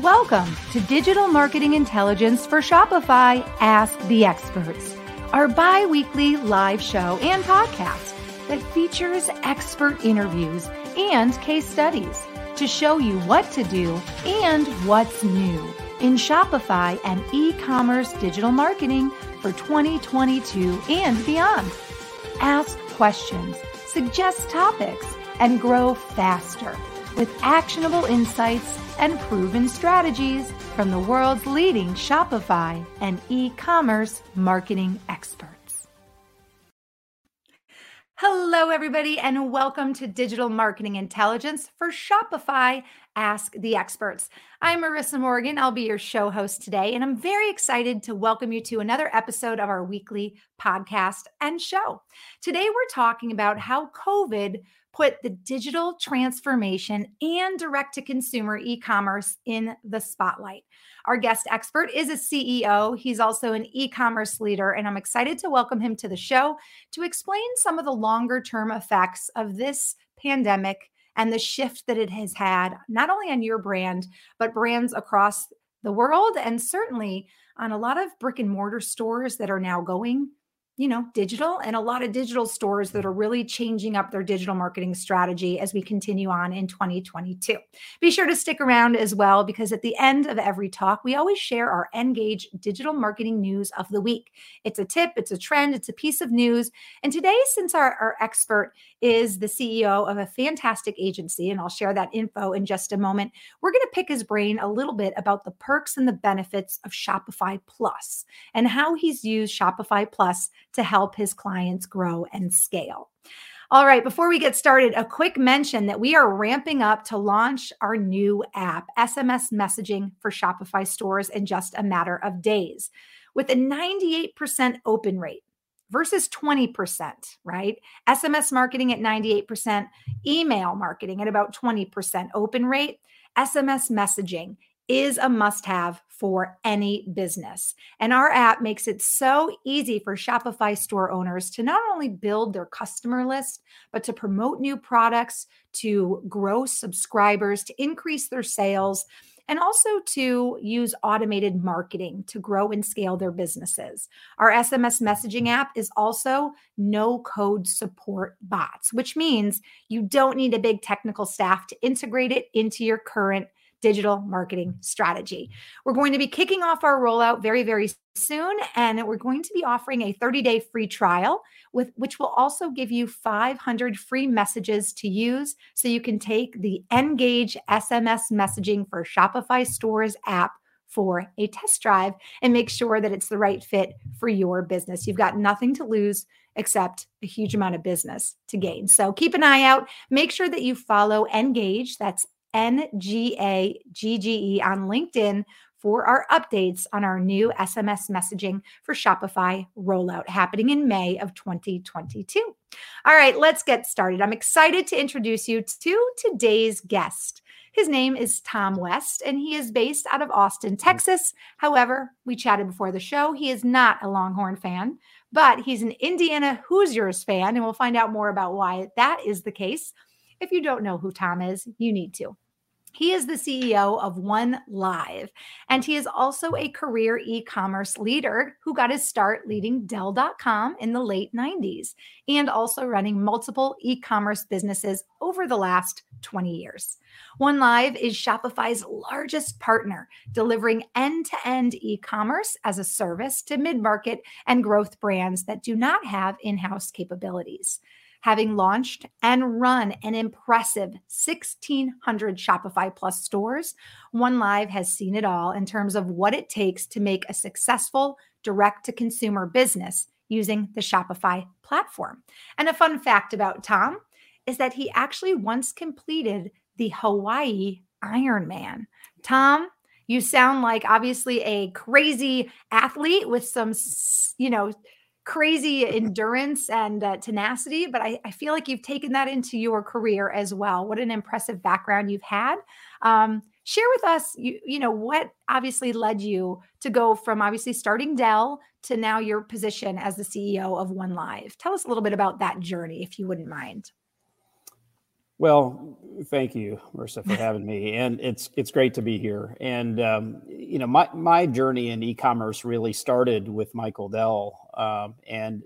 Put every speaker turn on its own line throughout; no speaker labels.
Welcome to Digital Marketing Intelligence for Shopify Ask the Experts, our bi weekly live show and podcast that features expert interviews and case studies to show you what to do and what's new in Shopify and e commerce digital marketing for 2022 and beyond. Ask questions, suggest topics, and grow faster with actionable insights and proven strategies from the world's leading Shopify and e commerce marketing experts. Hello, everybody, and welcome to Digital Marketing Intelligence for Shopify Ask the Experts. I'm Marissa Morgan. I'll be your show host today, and I'm very excited to welcome you to another episode of our weekly podcast and show. Today, we're talking about how COVID put the digital transformation and direct to consumer e commerce in the spotlight. Our guest expert is a CEO. He's also an e commerce leader, and I'm excited to welcome him to the show to explain some of the longer term effects of this pandemic and the shift that it has had, not only on your brand, but brands across the world, and certainly on a lot of brick and mortar stores that are now going you know, digital and a lot of digital stores that mm. are really changing up their digital marketing strategy as we continue on in 2022. Be sure to stick around as well because at the end of every talk, we always share our Engage digital marketing news of the week. It's a tip, it's a trend, it's a piece of news. And today, since our, our expert is the CEO of a fantastic agency, and I'll share that info in just a moment, we're going to pick his brain a little bit about the perks and the benefits of Shopify Plus and how he's used Shopify Plus to help his clients grow and scale. All right, before we get started, a quick mention that we are ramping up to launch our new app, SMS messaging for Shopify stores in just a matter of days. With a 98% open rate, versus 20%, right? SMS marketing at 98%, email marketing at about 20% open rate, SMS messaging is a must have for any business. And our app makes it so easy for Shopify store owners to not only build their customer list, but to promote new products, to grow subscribers, to increase their sales and also to use automated marketing to grow and scale their businesses. Our SMS messaging app is also no code support bots, which means you don't need a big technical staff to integrate it into your current digital marketing strategy. We're going to be kicking off our rollout very, very soon, and we're going to be offering a 30 day free trial, with which will also give you 500 free messages to use so you can take the Engage SMS messaging for Shopify Stores app for a test drive and make sure that it's the right fit for your business. You've got nothing to lose except a huge amount of business to gain. So keep an eye out. Make sure that you follow Engage. That's N G A G G E on LinkedIn for our updates on our new SMS messaging for Shopify rollout happening in May of 2022. All right, let's get started. I'm excited to introduce you to today's guest. His name is Tom West, and he is based out of Austin, mm-hmm. Texas. However, we chatted before the show. He is not a Longhorn fan, but he's an Indiana Hoosiers fan, and we'll find out more about why that is the case. If you don't know who Tom is, you need to. He is the CEO of One Live, and he is also a career e commerce leader who got his start leading Dell.com in the late 90s and also running multiple e commerce businesses over the last 20 years. One Live is Shopify's largest partner, delivering end to end e commerce as a service to mid market and growth brands that do not have in house capabilities having launched and run an impressive 1,600 Shopify Plus stores, One Live has seen it all in terms of what it takes to make a successful direct to consumer business using the Shopify platform. And a fun fact about Tom is that he actually once completed the Hawaii Ironman. Tom, you sound like obviously a crazy athlete with some, you know, crazy endurance and uh, tenacity, but I, I, feel like you've taken that into your career as well. What an impressive background you've had. Um, share with us, you, you know, what obviously led you to go from obviously starting Dell to now your position as the CEO of One Live. Tell us a little bit about that journey, if you wouldn't mind.
Well, thank you, Marissa, for having me, and it's it's great to be here. And um, you know, my my journey in e-commerce really started with Michael Dell, um, and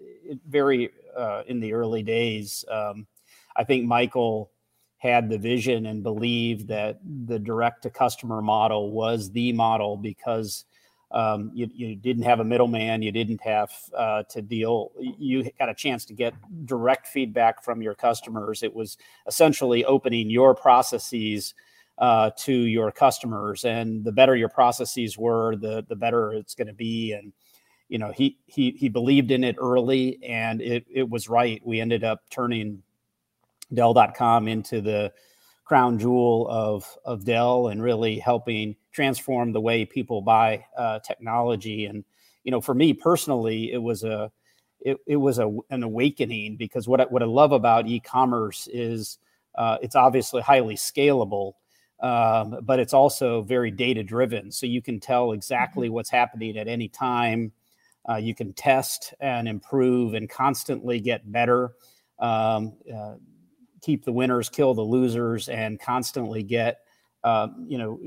very uh, in the early days. Um, I think Michael had the vision and believed that the direct to customer model was the model because um, you, you, didn't have a middleman you didn't have uh, to deal you got a chance to get direct feedback from your customers. It was essentially opening your processes uh, to your customers and the better your processes were the the better it's going to be. And you know he he he believed in it early and it it was right. We ended up turning Dell.com into the crown jewel of of Dell and really helping transform the way people buy uh, technology. And you know, for me personally, it was a it, it was a, an awakening because what I, what I love about e-commerce is uh, it's obviously highly scalable, um, but it's also very data driven. So you can tell exactly mm-hmm. what's happening at any time. Uh, you can test and improve and constantly get better. Um, uh, keep the winners, kill the losers, and constantly get um, you know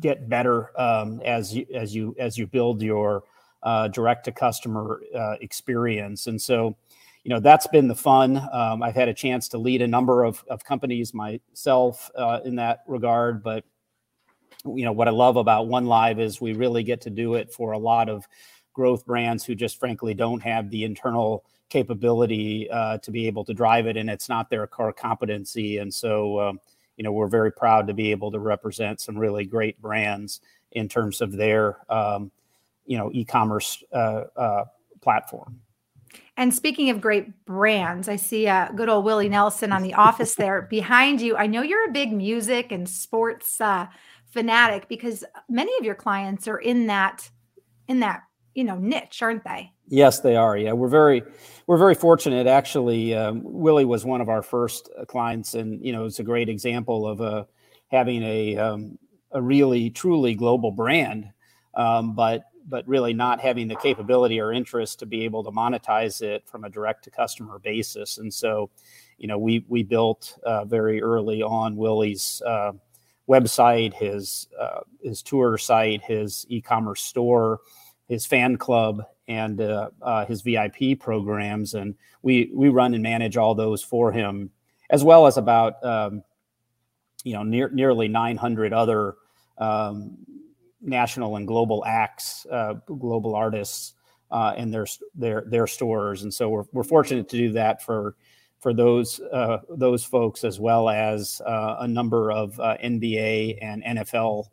get better um, as you as you as you build your uh, direct to customer uh, experience. And so, you know, that's been the fun. Um, I've had a chance to lead a number of, of companies myself uh, in that regard. But, you know, what I love about One Live is we really get to do it for a lot of growth brands who just frankly don't have the internal capability uh, to be able to drive it, and it's not their core competency. And so, um, you know, we're very proud to be able to represent some really great brands in terms of their, um, you know, e-commerce uh, uh, platform.
And speaking of great brands, I see uh, good old Willie Nelson on the office there behind you. I know you're a big music and sports uh, fanatic because many of your clients are in that in that you know niche, aren't they?
Yes, they are. Yeah, we're very we're very fortunate. Actually, um, Willie was one of our first uh, clients, and you know it's a great example of uh, having a um, a really truly global brand, um, but but really not having the capability or interest to be able to monetize it from a direct to customer basis. And so, you know, we we built uh, very early on Willie's uh, website, his uh, his tour site, his e-commerce store, his fan club, and uh, uh, his VIP programs, and we we run and manage all those for him, as well as about um, you know near, nearly 900 other um, national and global acts, uh, global artists, uh, and their their their stores, and so we're we're fortunate to do that for for those uh, those folks as well as uh, a number of NBA and NFL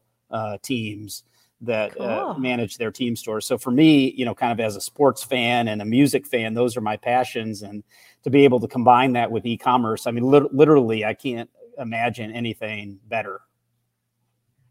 teams that uh, cool. uh, manage their team stores. So for me, you know, kind of as a sports fan and a music fan, those are my passions. And to be able to combine that with e-commerce, I mean, li- literally, I can't imagine anything better.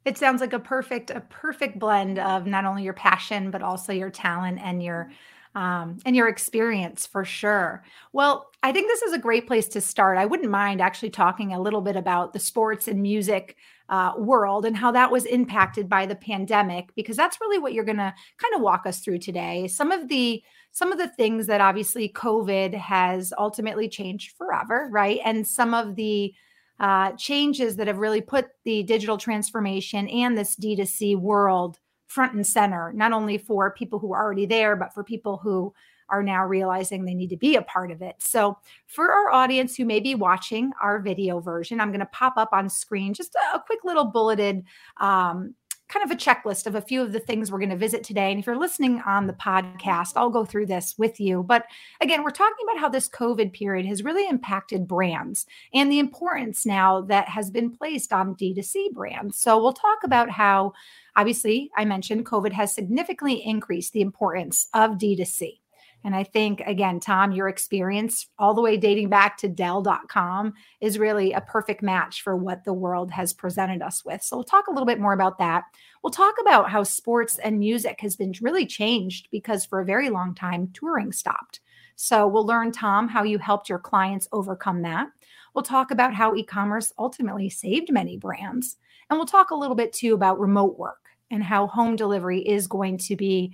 It sounds like a perfect, a perfect blend of not only your passion but also your talent and your um, and your experience for sure. Well, I think this is a great place to start. I wouldn't mind actually talking a little bit about the sports and music uh, world and how that was impacted by the pandemic, because that's really what you're going to kind of walk us through today. Some of the some of the things that obviously COVID has ultimately changed forever, right? And some of the uh, changes that have really put the digital transformation and this D2C world front and center, not only for people who are already there, but for people who are now realizing they need to be a part of it. So, for our audience who may be watching our video version, I'm going to pop up on screen just a, a quick little bulleted um, kind of a checklist of a few of the things we're going to visit today. And if you're listening on the podcast, I'll go through this with you. But again, we're talking about how this COVID period has really impacted brands and the importance now that has been placed on D2C brands. So we'll talk about how, obviously, I mentioned COVID has significantly increased the importance of D2C. And I think, again, Tom, your experience all the way dating back to Dell.com is really a perfect match for what the world has presented us with. So we'll talk a little bit more about that. We'll talk about how sports and music has been really changed because for a very long time, touring stopped. So we'll learn, Tom, how you helped your clients overcome that. We'll talk about how e commerce ultimately saved many brands. And we'll talk a little bit too about remote work and how home delivery is going to be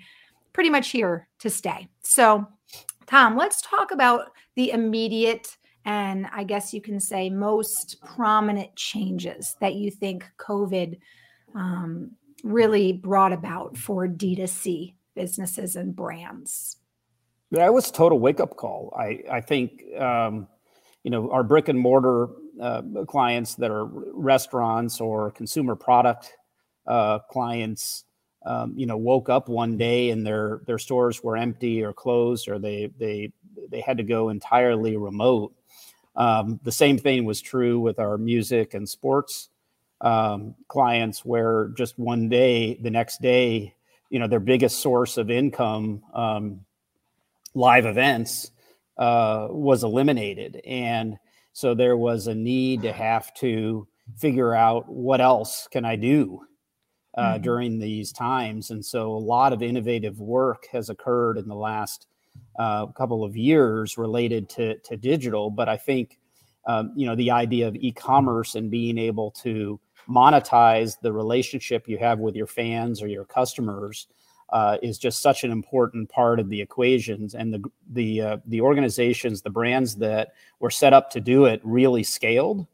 pretty much here to stay. So, Tom, let's talk about the immediate and I guess you can say most prominent changes that you think COVID um, really brought about for D2C businesses and brands?
Yeah, it was a total wake up call. I, I think, um, you know, our brick and mortar uh, clients that are restaurants or consumer product uh, clients, um, you know, woke up one day and their their stores were empty or closed, or they they they had to go entirely remote. Um, the same thing was true with our music and sports um, clients, where just one day, the next day, you know, their biggest source of income, um, live events, uh, was eliminated, and so there was a need to have to figure out what else can I do uh, mm-hmm. during these times, and so a lot of innovative work has occurred in the last uh, couple of years related to to digital. But I think um, you know the idea of e-commerce and being able to monetize the relationship you have with your fans or your customers uh, is just such an important part of the equations and the the uh, the organizations the brands that were set up to do it really scaled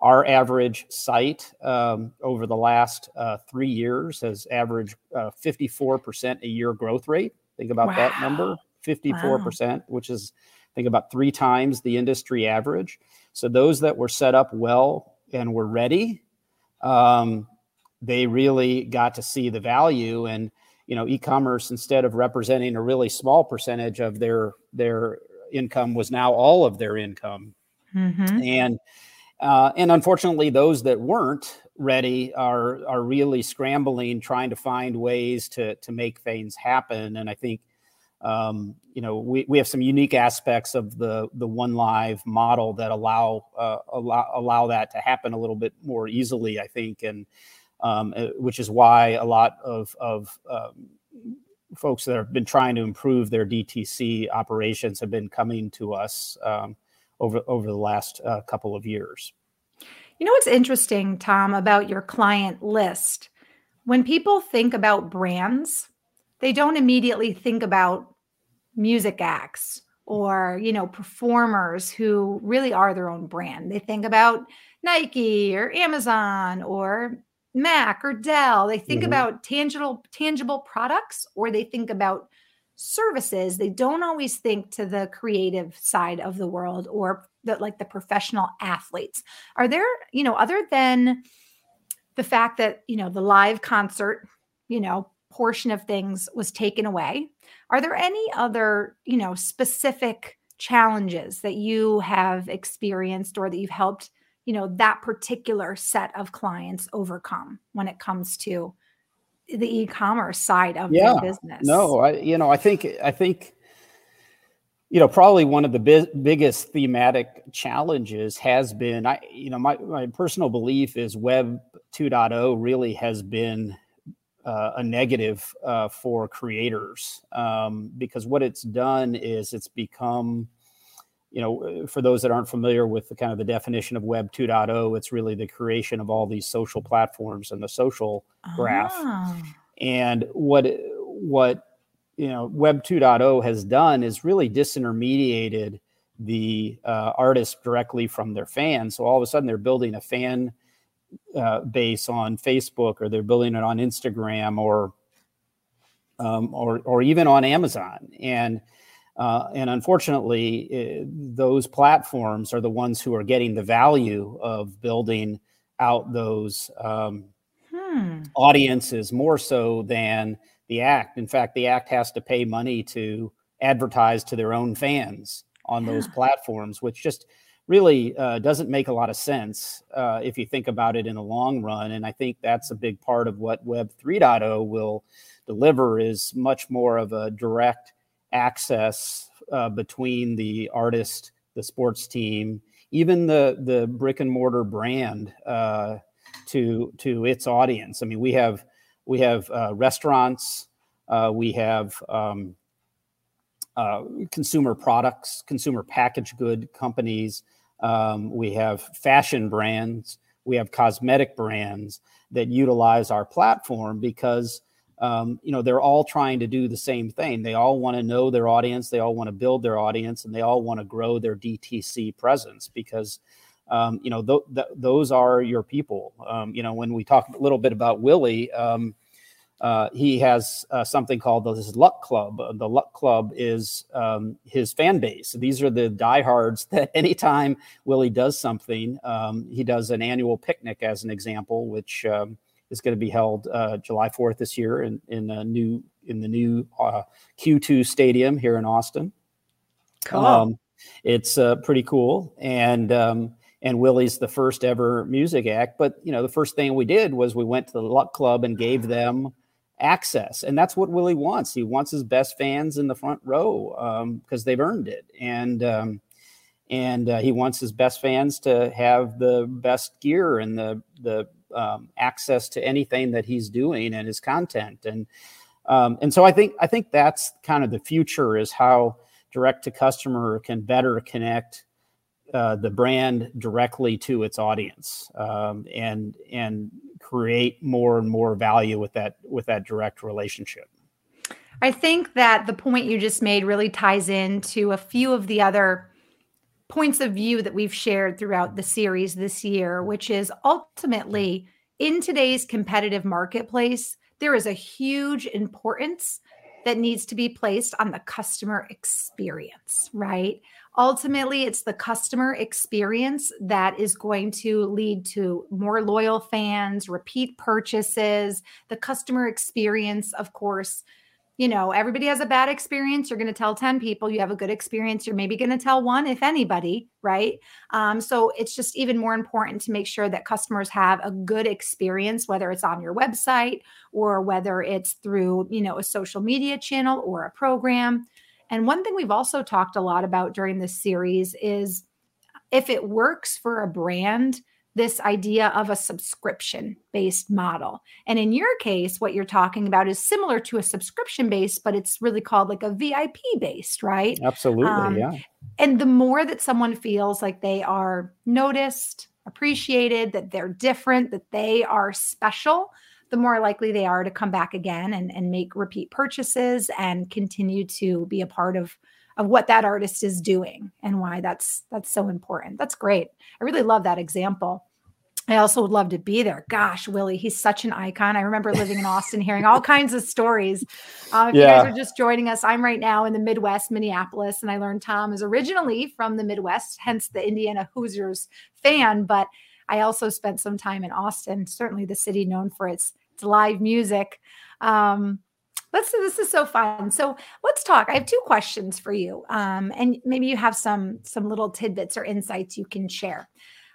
our average site um, over the last uh, three years has averaged 54% uh, a year growth rate think about wow. that number 54% wow. which is I think about three times the industry average so those that were set up well and were ready um, they really got to see the value and you know e-commerce instead of representing a really small percentage of their their income was now all of their income mm-hmm. and uh, and unfortunately those that weren't ready are are really scrambling trying to find ways to to make things happen. And i think um, you know we, we have some unique aspects of the the one live model that allow uh, allow allow that to happen a little bit more easily i think. And um, uh, which is why a lot of of um, folks that have been trying to improve their DTC operations have been coming to us um, over over the last uh, couple of years.
You know what's interesting, Tom, about your client list? When people think about brands, they don't immediately think about music acts or you know performers who really are their own brand they think about nike or amazon or mac or dell they think mm-hmm. about tangible tangible products or they think about services they don't always think to the creative side of the world or the like the professional athletes are there you know other than the fact that you know the live concert you know portion of things was taken away. Are there any other, you know, specific challenges that you have experienced or that you've helped, you know, that particular set of clients overcome when it comes to the e-commerce side of yeah, the business?
No, I you know, I think I think you know probably one of the bi- biggest thematic challenges has been i you know my, my personal belief is web 2.0 really has been uh, a negative uh, for creators um, because what it's done is it's become you know uh, for those that aren't familiar with the kind of the definition of web 2.0 it's really the creation of all these social platforms and the social graph. Ah. and what what you know web 2.0 has done is really disintermediated the uh, artist directly from their fans. So all of a sudden they're building a fan uh, base on Facebook or they're building it on Instagram or um, or or even on Amazon. And uh, and unfortunately, uh, those platforms are the ones who are getting the value of building out those um, hmm. audiences more so than the act. In fact, the act has to pay money to advertise to their own fans on yeah. those platforms, which just really uh, doesn't make a lot of sense uh, if you think about it in the long run. And I think that's a big part of what Web 3.0 will deliver is much more of a direct access uh, between the artist, the sports team, even the the brick and mortar brand uh, to to its audience. I mean, we have we have uh, restaurants, uh, we have um, consumer products, consumer packaged good companies um, we have fashion brands, we have cosmetic brands that utilize our platform because um, you know, they're all trying to do the same thing. They all want to know their audience, they all want to build their audience, and they all want to grow their DTC presence because, um, you know, th- th- those are your people. Um, you know, when we talk a little bit about Willie, um, uh, he has uh, something called the Luck Club. Uh, the Luck Club is um, his fan base. These are the diehards that anytime Willie does something, um, he does an annual picnic, as an example, which um, is going to be held uh, July 4th this year in in a new in the new uh, Q2 Stadium here in Austin.
Cool. Um,
it's uh, pretty cool, and um, and Willie's the first ever music act. But you know, the first thing we did was we went to the Luck Club and gave them access, and that's what Willie wants. He wants his best fans in the front row because um, they've earned it, and um, and uh, he wants his best fans to have the best gear and the the um, access to anything that he's doing and his content and um, and so I think I think that's kind of the future is how direct to customer can better connect uh, the brand directly to its audience um, and and create more and more value with that with that direct relationship.
I think that the point you just made really ties into a few of the other points of view that we've shared throughout the series this year, which is ultimately in today's competitive marketplace, there is a huge importance that needs to be placed on the customer experience, right? Ultimately, it's the customer experience that is going to lead to more loyal fans, repeat purchases. The customer experience, of course, you know, everybody has a bad experience. You're going to tell 10 people you have a good experience. You're maybe going to tell one, if anybody, right? Um, so it's just even more important to make sure that customers have a good experience, whether it's on your website or whether it's through, you know, a social media channel or a program. And one thing we've also talked a lot about during this series is if it works for a brand, this idea of a subscription based model. And in your case, what you're talking about is similar to a subscription based, but it's really called like a VIP based, right?
Absolutely. Um, yeah.
And the more that someone feels like they are noticed, appreciated, that they're different, that they are special, the more likely they are to come back again and, and make repeat purchases and continue to be a part of of what that artist is doing and why that's that's so important. That's great. I really love that example. I also would love to be there. Gosh, Willie, he's such an icon. I remember living in Austin, hearing all kinds of stories. Uh, if yeah. you guys are just joining us, I'm right now in the Midwest, Minneapolis, and I learned Tom is originally from the Midwest, hence the Indiana Hoosiers fan. But I also spent some time in Austin, certainly the city known for its, its live music. Um, let's this is so fun. So let's talk. I have two questions for you um, and maybe you have some some little tidbits or insights you can share.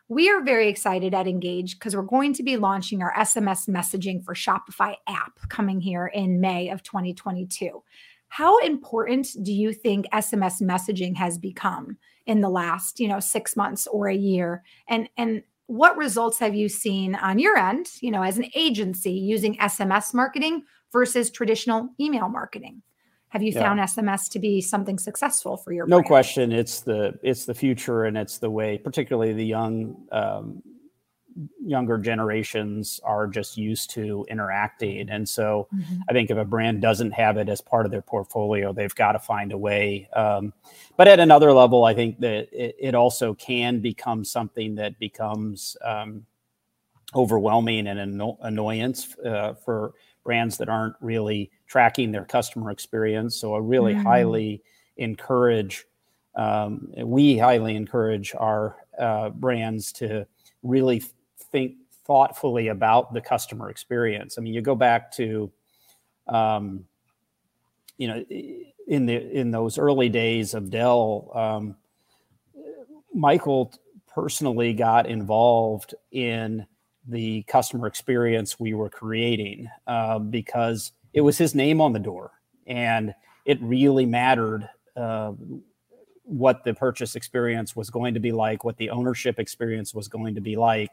We are very excited at engage because we're going to be launching our sms messaging for shopify app coming here in may of 2022 how important do you think sms messaging has become in the last you know six months or a year? And and what results have you seen on your end you know as an agency using sms marketing versus traditional email marketing? Have you yeah. found SMS to be something successful for your?
No
brand?
question. It's the it's the future, and it's the way, particularly the young um, younger generations are just used to interacting. And so mm-hmm. I think if a brand doesn't have it as part of their portfolio, they've got to find a way. Um, but at another level, I think that it, it also can become something that becomes um, overwhelming and an annoyance uh, for brands that aren't really tracking their customer experience. So I really mm. highly encourage, um, we highly encourage our uh, brands to really think thoughtfully about the customer experience. I mean, you go back to, um, you know, in the in those early days of Dell, um, Michael personally got involved in the customer experience we were creating uh, because it was his name on the door and it really mattered uh, what the purchase experience was going to be like what the ownership experience was going to be like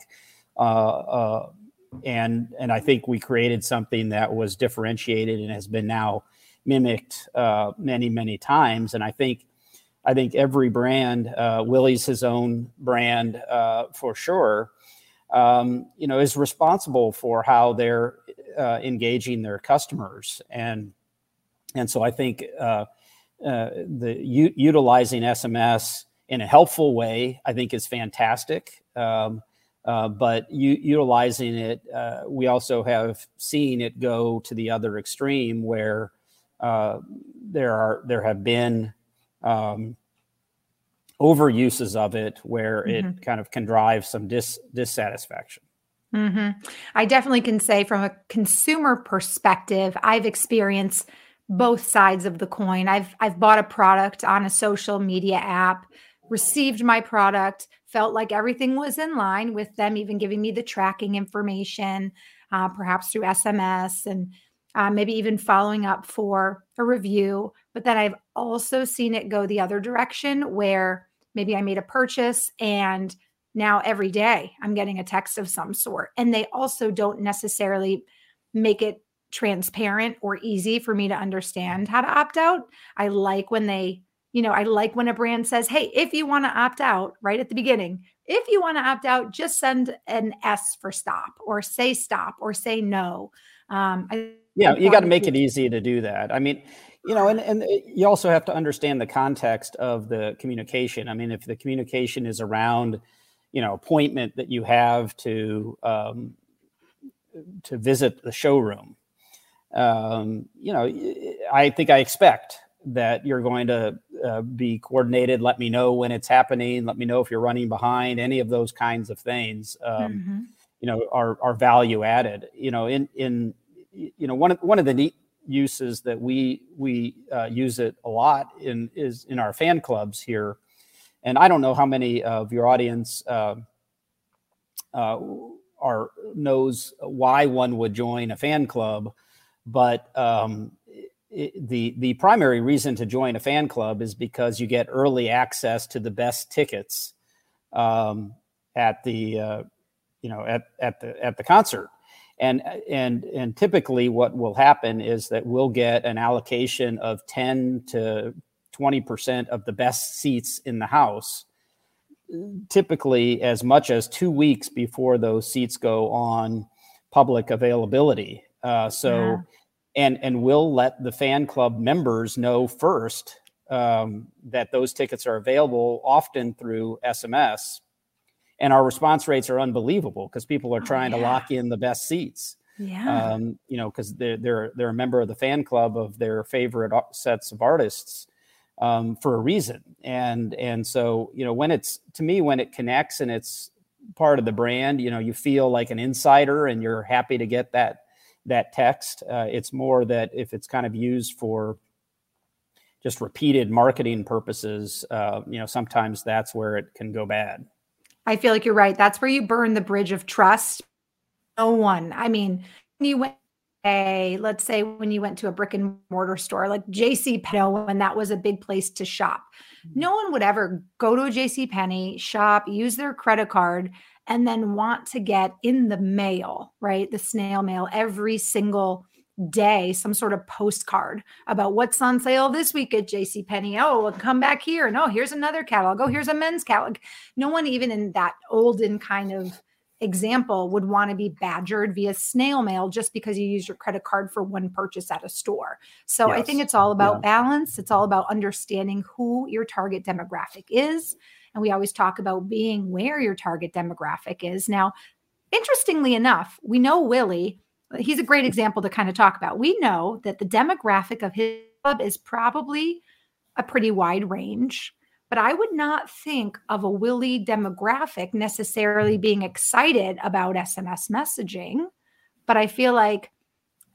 uh, uh and and i think we created something that was differentiated and has been now mimicked uh, many many times and i think i think every brand uh, willie's his own brand for sure um, you know, is responsible for how they're uh, engaging their customers and and so I think uh, uh, the u- utilizing SMS in a helpful way I think is fantastic. Um, uh, but u- utilizing it, uh, we also have seen it go to the other extreme where uh, there are there have been um, overuses of it where mm-hmm. it kind of can drive some dis- dissatisfaction.
Mm-hmm. I definitely can say from a consumer perspective, I've experienced both sides of the coin. I've I've bought a product on a social media app, received my product, felt like everything was in line with them even giving me the tracking information, uh, perhaps through SMS and uh, maybe even following up for a review. But then I've also seen it go the other direction where maybe I made a purchase and now every day I'm getting a text of some sort. And they also don't necessarily make it transparent or easy for me to understand how to opt out. I like when they, you know, I like when a brand says, hey, if you want to opt out right at the beginning, if you want to opt out, just send an S for stop or say stop or say no. Um,
I, yeah, you got to make it easy to do that. I mean, you know, and, and you also have to understand the context of the communication. I mean, if the communication is around, you know, appointment that you have to um, to visit the showroom, um, you know, I think I expect that you're going to uh, be coordinated. Let me know when it's happening. Let me know if you're running behind. Any of those kinds of things, um, mm-hmm. you know, are are value added. You know, in in you know one of one of the neat uses that we we uh, use it a lot in is in our fan clubs here. And I don't know how many of your audience uh, uh, are knows why one would join a fan club but um, it, the the primary reason to join a fan club is because you get early access to the best tickets um, at the uh, you know at at the at the concert and and and typically what will happen is that we'll get an allocation of 10 to 20% of the best seats in the house typically as much as two weeks before those seats go on public availability uh, so yeah and and we'll let the fan club members know first um, that those tickets are available, often through SMS. And our response rates are unbelievable because people are oh, trying oh, yeah. to lock in the best seats.
Yeah.
Um, you know, because they're they're they're a member of the fan club of their favorite sets of artists um, for a reason. And and so you know when it's to me when it connects and it's part of the brand, you know, you feel like an insider and you're happy to get that that text. Uh, it's more that if it's kind of used for just repeated marketing purposes, uh, you know, sometimes that's where it can go bad.
I feel like you're right. That's where you burn the bridge of trust. No one. I mean, you went a let's say when you went to a brick and mortar store like JC Penney when that was a big place to shop. Mm-hmm. No one would ever go to a JC Penney, shop, use their credit card and then want to get in the mail, right? The snail mail every single day some sort of postcard about what's on sale this week at JC Penney. Oh, we'll come back here. No, oh, here's another catalog. Oh, here's a men's catalog. No one even in that olden kind of example would want to be badgered via snail mail just because you use your credit card for one purchase at a store. So yes. I think it's all about yeah. balance. It's all about understanding who your target demographic is and we always talk about being where your target demographic is. Now, interestingly enough, we know Willie, he's a great example to kind of talk about. We know that the demographic of his club is probably a pretty wide range, but I would not think of a Willie demographic necessarily being excited about SMS messaging. But I feel like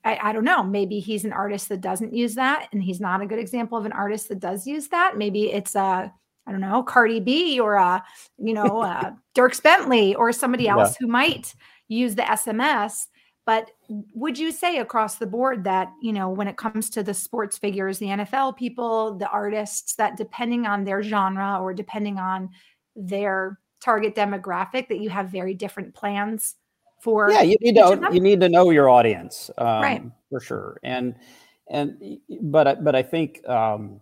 I, I, don't know. Maybe he's an artist that doesn't use that, and he's not a good example of an artist that does use that. Maybe it's a I don't know, Cardi B or a, you know, uh, Dierks Bentley or somebody else yeah. who might use the SMS. But would you say across the board that, you know, when it comes to the sports figures, the NFL people, the artists, that depending on their genre or depending on their target demographic, that you have very different plans for?
Yeah, you need to you need to know your audience, um, right? For sure, and and but but I think um,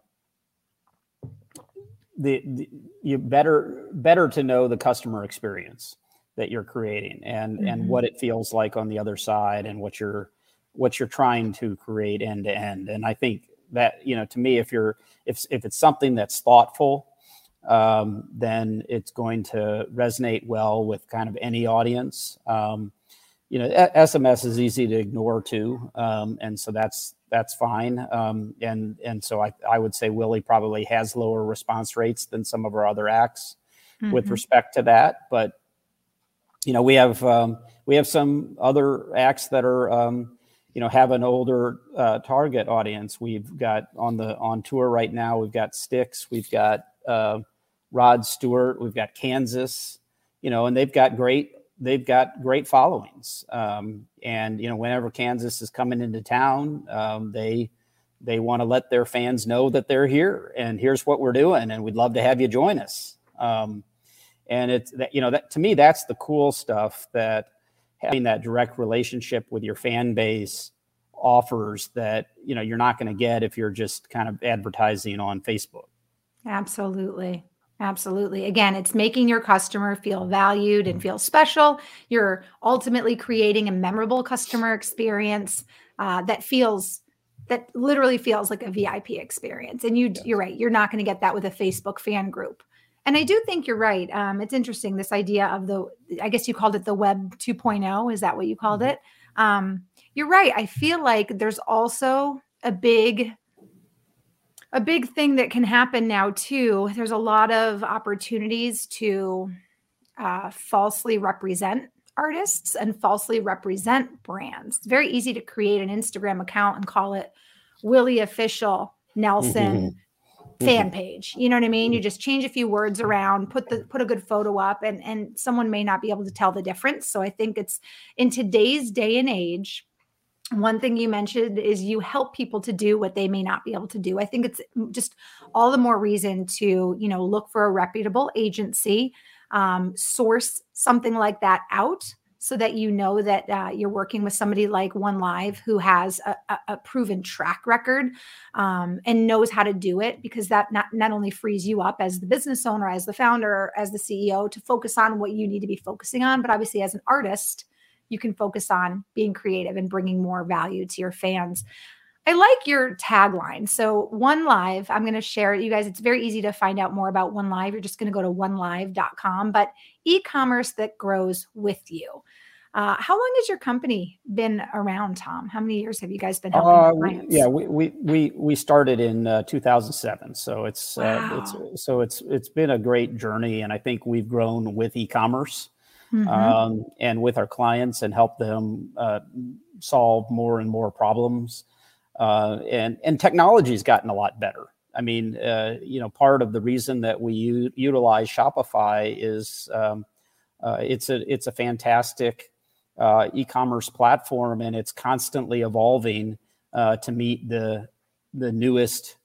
the, the, you better better to know the customer experience that you're creating and mm-hmm. and what it feels like on the other side and what you're what you're trying to create end to end. And I think that you know to me, if you're if if it's something that's thoughtful, um, then it's going to resonate well with kind of any audience. Um, you know, SMS is easy to ignore too, um, and so that's that's fine. Um, and and so I I would say Willie probably has lower response rates than some of our other acts mm-hmm. with respect to that. But you know, we have um, we have some other acts that are um, you know have an older uh, target audience. We've got on the on tour right now. We've got Styx. We've got uh, Rod Stewart. We've got Kansas. You know, and they've got great they've got great followings. Um, and you know, whenever Kansas is coming into town, um, they they want to let their fans know that they're here and here's what we're doing, and we'd love to have you join us. Um, and it's that you know that to me that's the cool stuff that having that direct relationship with your fan base offers that you know you're not going to get if you're just kind of advertising on Facebook.
Absolutely. Absolutely. Again, it's making your customer feel valued and feel special. You're ultimately creating a memorable customer experience uh, that feels that literally feels like a VIP experience. And you yes. you're right. You're not going to get that with a Facebook fan group. And I do think you're right. Um, it's interesting this idea of the I guess you called it the Web 2.0. Is that what you called mm-hmm. it? Um, you're right. I feel like there's also a big a big thing that can happen now too there's a lot of opportunities to uh, falsely represent artists and falsely represent brands it's very easy to create an instagram account and call it willie official nelson mm-hmm. Fan mm-hmm. page you know what i mean? You just change a few words around put the put a good photo up and and someone may not be able to tell the difference. So i think it's in today's day and age one thing you mentioned is you help people to do what they may not be able to do. I think it's just all the more reason to you know look for a reputable agency um, source something like that out so that you know that uh, you're working with somebody like one live who has a, a, proven track record um, and knows how to do it because that not, not only frees you up as the business owner as the founder as the ceo to focus on what you need to be focusing on but obviously as an artist you can focus on being creative and bringing more value to your fans. I like your tagline. So, One Live, I'm going to share it. You guys, it's very easy to find out more about One Live. You're just going to go to onelive.com, but e commerce that grows with you. Uh, how long has your company been around, Tom? How many years have you guys been helping uh, clients?
Yeah, we, we we we started in uh, 2007, so it's wow. uh, it's so it's it's been a great journey, and I think we've grown with e-commerce mm-hmm. um, and with our clients and help them uh, solve more and more problems. Uh, and and technology's gotten a lot better. I mean, uh, you know, part of the reason that we u- utilize Shopify is um, uh, it's a it's a fantastic uh, e-commerce platform, and it's constantly evolving uh, to meet the the newest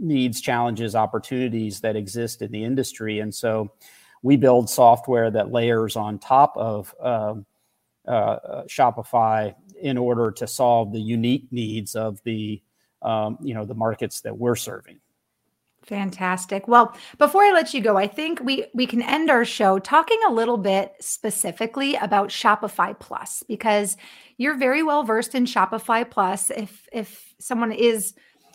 needs, challenges, opportunities that exist in the industry. And so, we build software that layers on top of um, uh, uh, Shopify in order to solve the unique needs of the um, you know the markets that we're serving.
Fantastic. Well, before I let you go, I think we we can end our show talking a little bit specifically about Shopify Plus because you're very well versed in Shopify Plus. If if someone is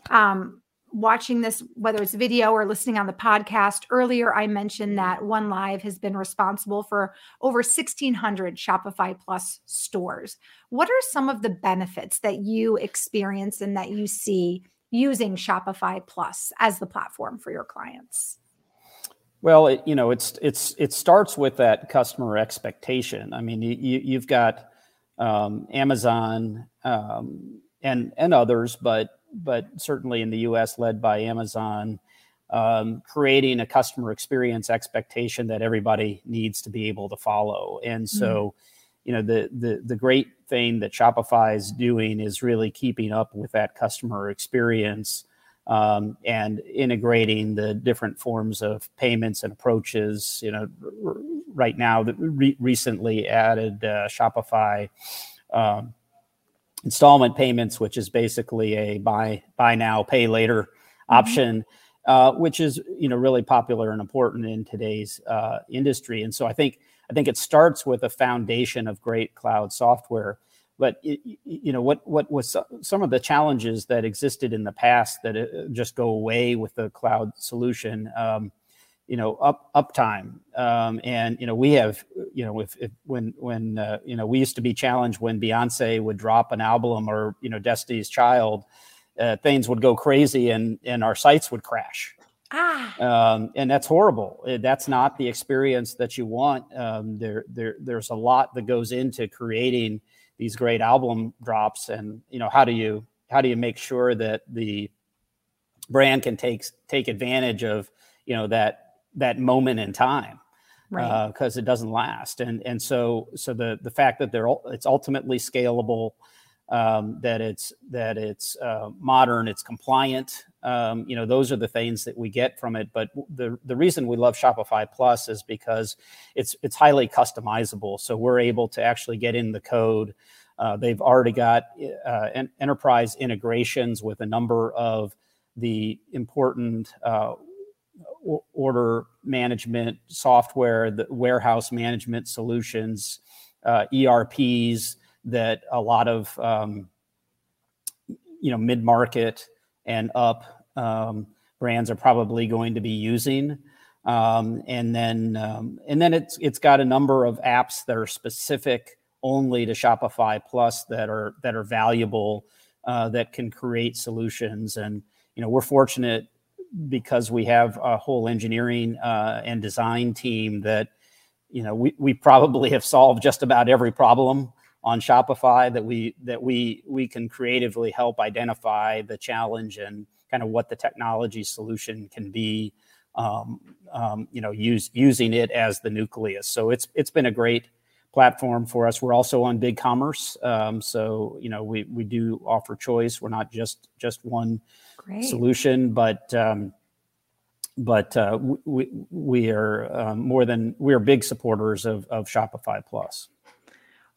um, watching this, whether it's video or listening on the podcast, earlier I mentioned that One Live has been responsible for over 1,600 Shopify Plus stores. What are some of the benefits that you experience and that you see using Shopify Plus as the platform for your clients?
Well, it, you know, it's it's it starts with that customer expectation. I mean, you, you've got um, Amazon um, and and others, but but certainly in the US, led by Amazon, um, creating a customer experience expectation that everybody needs to be able to follow. And so, mm-hmm. you know, the, the the great thing that Shopify is doing is really keeping up with that customer experience um, and integrating the different forms of payments and approaches. You know, r- right now, that re- recently added uh, Shopify. Um, installment payments, which is basically a buy buy now, pay later mm-hmm. option, uh, which is you know really popular and important in today's uh, industry. And so I think I think it starts with a foundation of great cloud software. but it, you know what what was some of the challenges that existed in the past that uh, just go away with the cloud solution. Um, you know up uptime. Um, and you know we have you know if, if when when uh, you know we used to be challenged when beyonce would drop an album or you know destiny's child uh, things would go crazy and and our sites would crash. Ah. Um, and that's horrible. Uh, that's not the experience that you want. Um, there there there's a lot that goes into creating these great album drops and you know how do you how do you make sure that the brand can take take advantage of you know that that moment in time right. because uh, it doesn't last. And and so so the the fact that they're it's ultimately scalable um, that it's that it's uh, modern it's compliant um, you know those are the things that we get from it. But the the reason we love shopify plus is because it's it's highly customizable. So we're able to actually get in the code. Uh, they've already got uh, enterprise integrations with a number of the important uh, order management software, the warehouse management solutions, uh, ERPs that a lot of um, you know mid market and up um, brands are probably going to be using. Um, and then um, and then it's it's got a number of apps that are specific only to Shopify Plus that are that are valuable uh, that can create solutions. And you know we're fortunate because we have a whole engineering uh, and design team that you know we, we probably have solved just about every problem on Shopify that we that we we can creatively help identify the challenge and kind of what the technology solution can be um, um, you know use using it as the nucleus. So it's it's been a great platform for us. We're also on BigCommerce um, so you know we we do offer choice. We're not just just one Great. solution, but um, but uh, we we are um, more than we are big supporters of of Shopify Plus.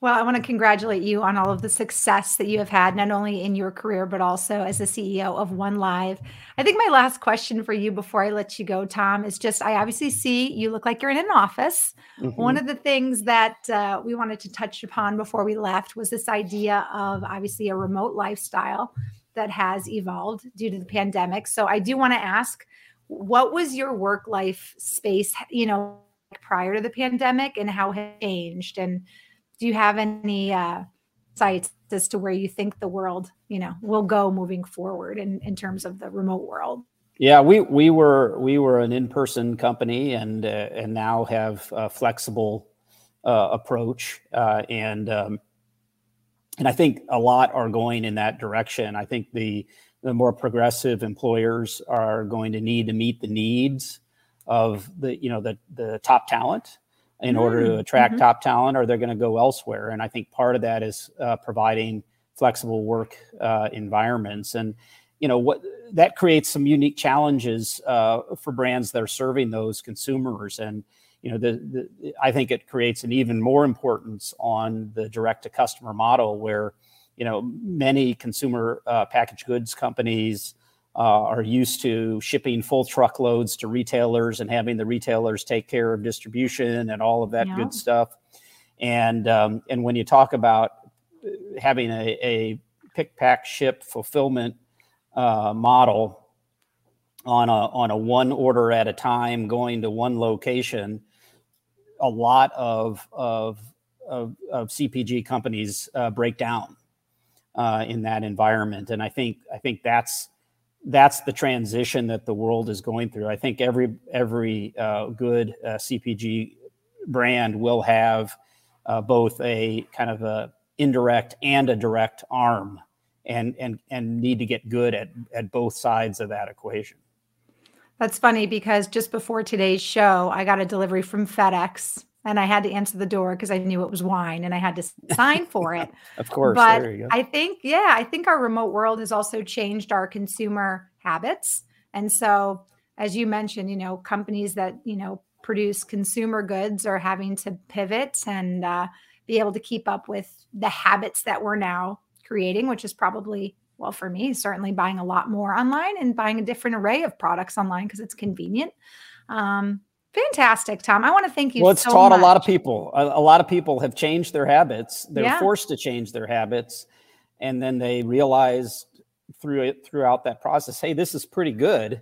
Well, I want to congratulate you on all of the success that you have had, not only in your career, but also as the CEO of One Live. I think my last question for you before I let you go, Tom, is just I obviously see you look like you're in an office. Mm-hmm. One of the things that uh, we wanted to touch upon before we left was this idea of obviously a remote lifestyle that has evolved due to the pandemic. So I do want to ask, what was your work life space, you know, prior to the pandemic and how it changed? And do you have any uh, sites as to where you think the world, you know, will go moving forward in, in terms of the remote world?
Yeah, we we were we were an in-person company and uh, and now have a flexible uh, approach uh, and um, and I think a lot are going in that direction. I think the the more progressive employers are going to need to meet the needs of the you know the the top talent in mm order to mm, attract mm-hmm. top talent, or they're going to go elsewhere. And I think part of that is uh, providing flexible work uh, environments and you know what that creates some unique challenges uh, for brands that are serving those consumers and you know, the, the, I think it creates an even more importance on the direct to customer model where, you know, many consumer uh, packaged goods companies uh, are used to shipping full truckloads to retailers and having the retailers take care of distribution and all of that yeah. good stuff. And um, and when you talk about having a, a pick pack ship fulfillment uh, model on a on a one order at a time going to one location a lot of of of, of CPG companies uh, break down uh, in that environment, and I think I think that's that's the transition that the world is going through. I think every every uh, good uh, CPG brand will have uh, both a kind of a indirect and a direct arm, and and and need to get good at at both sides of that equation.
That's funny because just before today's show, I got a delivery from FedEx and I had to answer the door because I knew it was wine and I had to sign for it.
of course.
But I think, yeah, I think our remote world has also changed our consumer habits. And so, as you mentioned, you know, companies that, you know, produce consumer goods are having to pivot and uh, be able to keep up with the habits that we're now creating, which is probably well, for me, certainly buying a lot more online and buying a different array of products online because it's convenient. Um, Fantastic, Tom. I want to thank you.
Well, it's
so
taught
much.
a lot of people. A, a, lot of people have changed their habits. They're
Yeah.
forced to change their habits, and then they realize through it throughout that process, hey, this is pretty good.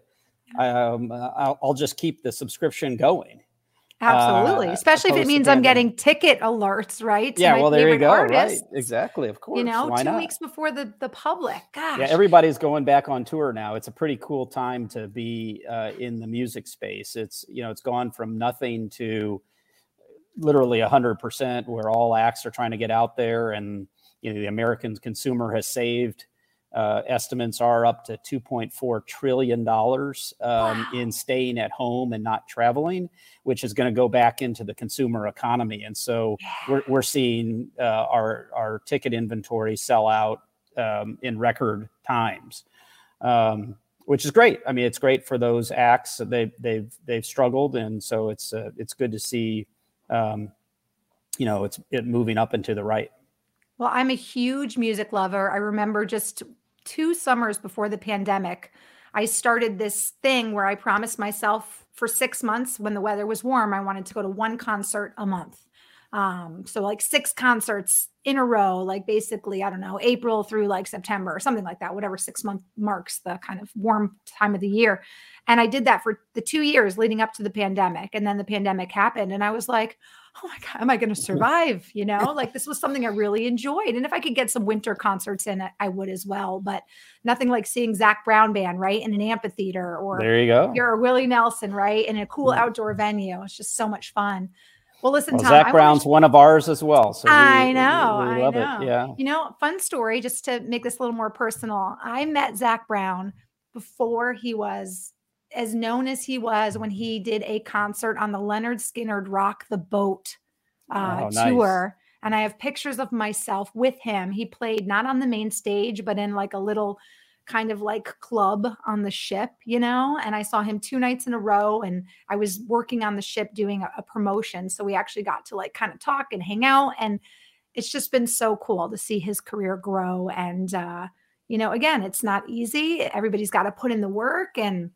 Um, I'll, I'll just keep the subscription going.
Absolutely,
uh,
especially if it means I'm getting ticket alerts, right?
yeah, well, there you go.
artists,
Right, exactly. Of course.
You know,
Why
two
not?
weeks before the the public. Gosh.
Yeah, everybody's going back on tour now. It's a pretty cool time to be uh, in the music space. It's you know, it's gone from nothing to literally hundred percent, where all acts are trying to get out there, and you know, the American consumer has saved. Uh, estimates are up to 2.4 trillion dollars um,
Wow.
in staying at home and not traveling, which is going to go back into the consumer economy. And so we're, we're seeing uh, our our ticket inventory sell out um, in record times, um, which is great. I mean, it's great for those acts. They they've they've struggled, and so it's uh, it's good to see. Um, you know, it's it moving up and to the right.
Well, I'm a huge music lover. I remember just two summers before the pandemic, I started this thing where I promised myself for six months when the weather was warm, I wanted to go to one concert a month. Um, so like six concerts in a row, like basically, I don't know, April through like September or something like that, whatever six month marks the kind of warm time of the year. And I did that for the two years leading up to the pandemic. And then the pandemic happened. And I was like, oh my God, am I going to survive? You know, like this was something I really enjoyed. And if I could get some winter concerts in, I would as well. But nothing like seeing Zac Brown band, right? In an amphitheater or
There you go.
you're a Willie Nelson, right? In a cool
Mhm.
outdoor venue. It's just so much fun. Well, listen,
Well,
Tom.
Zac
I
Brown's one of ours as well. So we-
I know,
we,
I
love
know.
it. Yeah.
You know, fun story just to make this a little more personal. I met Zac Brown before he was as known as he was when he did a concert on the Lynyrd Skynyrd Rock the Boat uh,
Oh, nice.
tour. And I have pictures of myself with him. He played not on the main stage, but in like a little kind of like club on the ship, you know. And I saw him two nights in a row, and I was working on the ship doing a, a promotion. So we actually got to like kind of talk and hang out. And it's just been so cool to see his career grow. And, uh, you know, again, it's not easy. Everybody's got to put in the work. And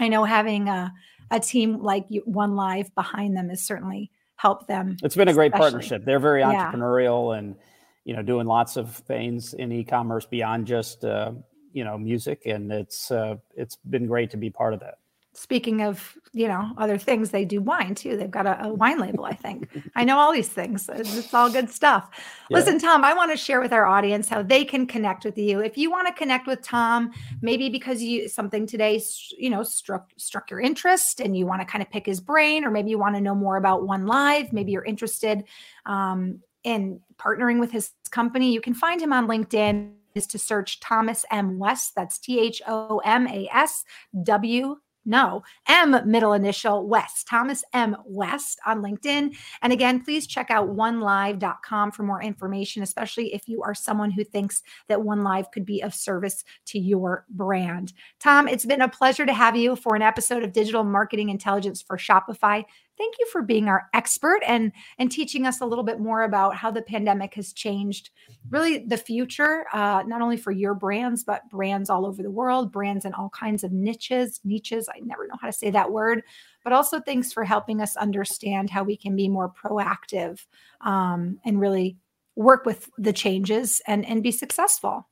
I know having a, a team like One Live behind them has certainly helped them.
It's been a great partnership. They're very
Yeah.
entrepreneurial and you know doing lots of things in e-commerce beyond just uh, you know music, and it's uh, it's been great to be part of that.
Speaking of, you know, other things, they do wine too. They've got a, a wine label, I think. I know all these things. It's, it's all good stuff.
Yeah.
Listen, Tom, I want to share with our audience how they can connect with you. If you want to connect with Tom, maybe because you something today, you know, struck struck your interest and you want to kind of pick his brain, or maybe you want to know more about One Live. Maybe you're interested um, in partnering with his company. You can find him on LinkedIn. Is to search Thomas M. West. That's T H O M A S W no, M middle initial West, Thomas M. West on LinkedIn. And again, please check out onelive.com for more information, especially if you are someone who thinks that One Live could be of service to your brand. Tom, it's been a pleasure to have you for an episode of Digital Marketing Intelligence for Shopify. Thank you for being our expert and and teaching us a little bit more about how the pandemic has changed really the future, uh, not only for your brands, but brands all over the world, brands in all kinds of niches, niches. I never know how to say that word, but also thanks for helping us understand how we can be more proactive um, and really work with the changes and, and be successful.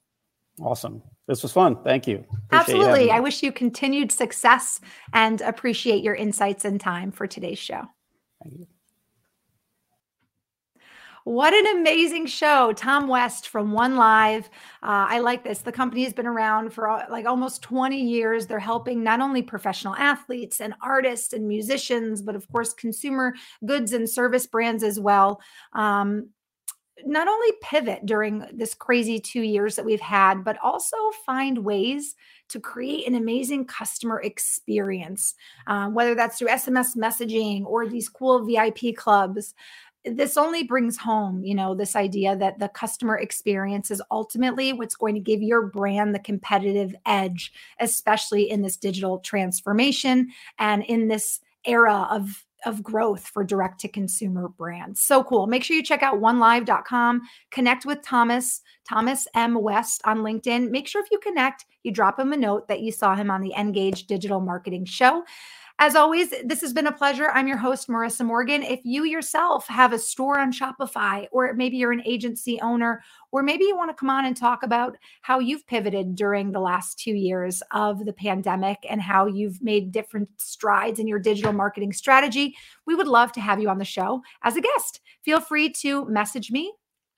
Awesome. This was fun. Thank you. Appreciate
Absolutely.
me.
I wish you continued success and appreciate your insights and time for today's show.
Thank you.
What an amazing show. Tom West from One Live. Uh, I like this. The company has been around for uh, like almost 20 years. They're helping not only professional athletes and artists and musicians, but of course, consumer goods and service brands as well. Um, not only pivot during this crazy two years that we've had, but also find ways to create an amazing customer experience, uh, whether that's through SMS messaging or these cool VIP clubs. This only brings home you know this idea that the customer experience is ultimately what's going to give your brand the competitive edge especially in this digital transformation and in this era of of growth for direct to consumer brands. So cool. Make sure you check out onelive.com, connect with Thomas, Thomas M. West on LinkedIn. Make sure if you connect, you drop him a note that you saw him on the Engage Digital Marketing Show. As always, this has been a pleasure. I'm your host, Marissa Morgan. If you yourself have a store on Shopify, or maybe you're an agency owner, or maybe you want to come on and talk about how you've pivoted during the last two years of the pandemic and how you've made different strides in your digital marketing strategy, we would love to have you on the show as a guest. Feel free to message me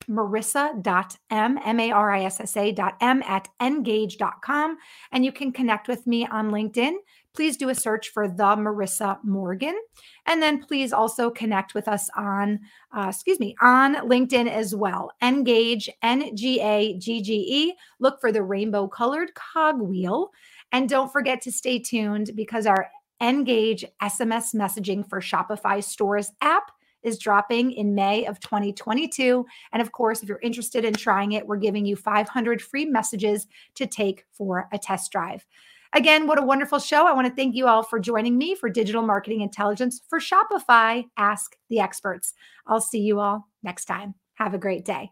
marissa.m, M-A-R-I-S-S-A dot M at engage.com. And you can connect with me on LinkedIn please do a search for the Marissa Morgan. And then please also connect with us on, uh, excuse me, on LinkedIn as well. Engage, N G A G G E. Look for the rainbow colored cogwheel. And don't forget to stay tuned because our Engage SMS messaging for Shopify stores app is dropping in May of 2022. And of course, if you're interested in trying it, we're giving you 500 free messages to take for a test drive. Again, what a wonderful show. I want to thank you all for joining me for Digital Marketing Intelligence for Shopify Ask the Experts. I'll see you all next time. Have a great day.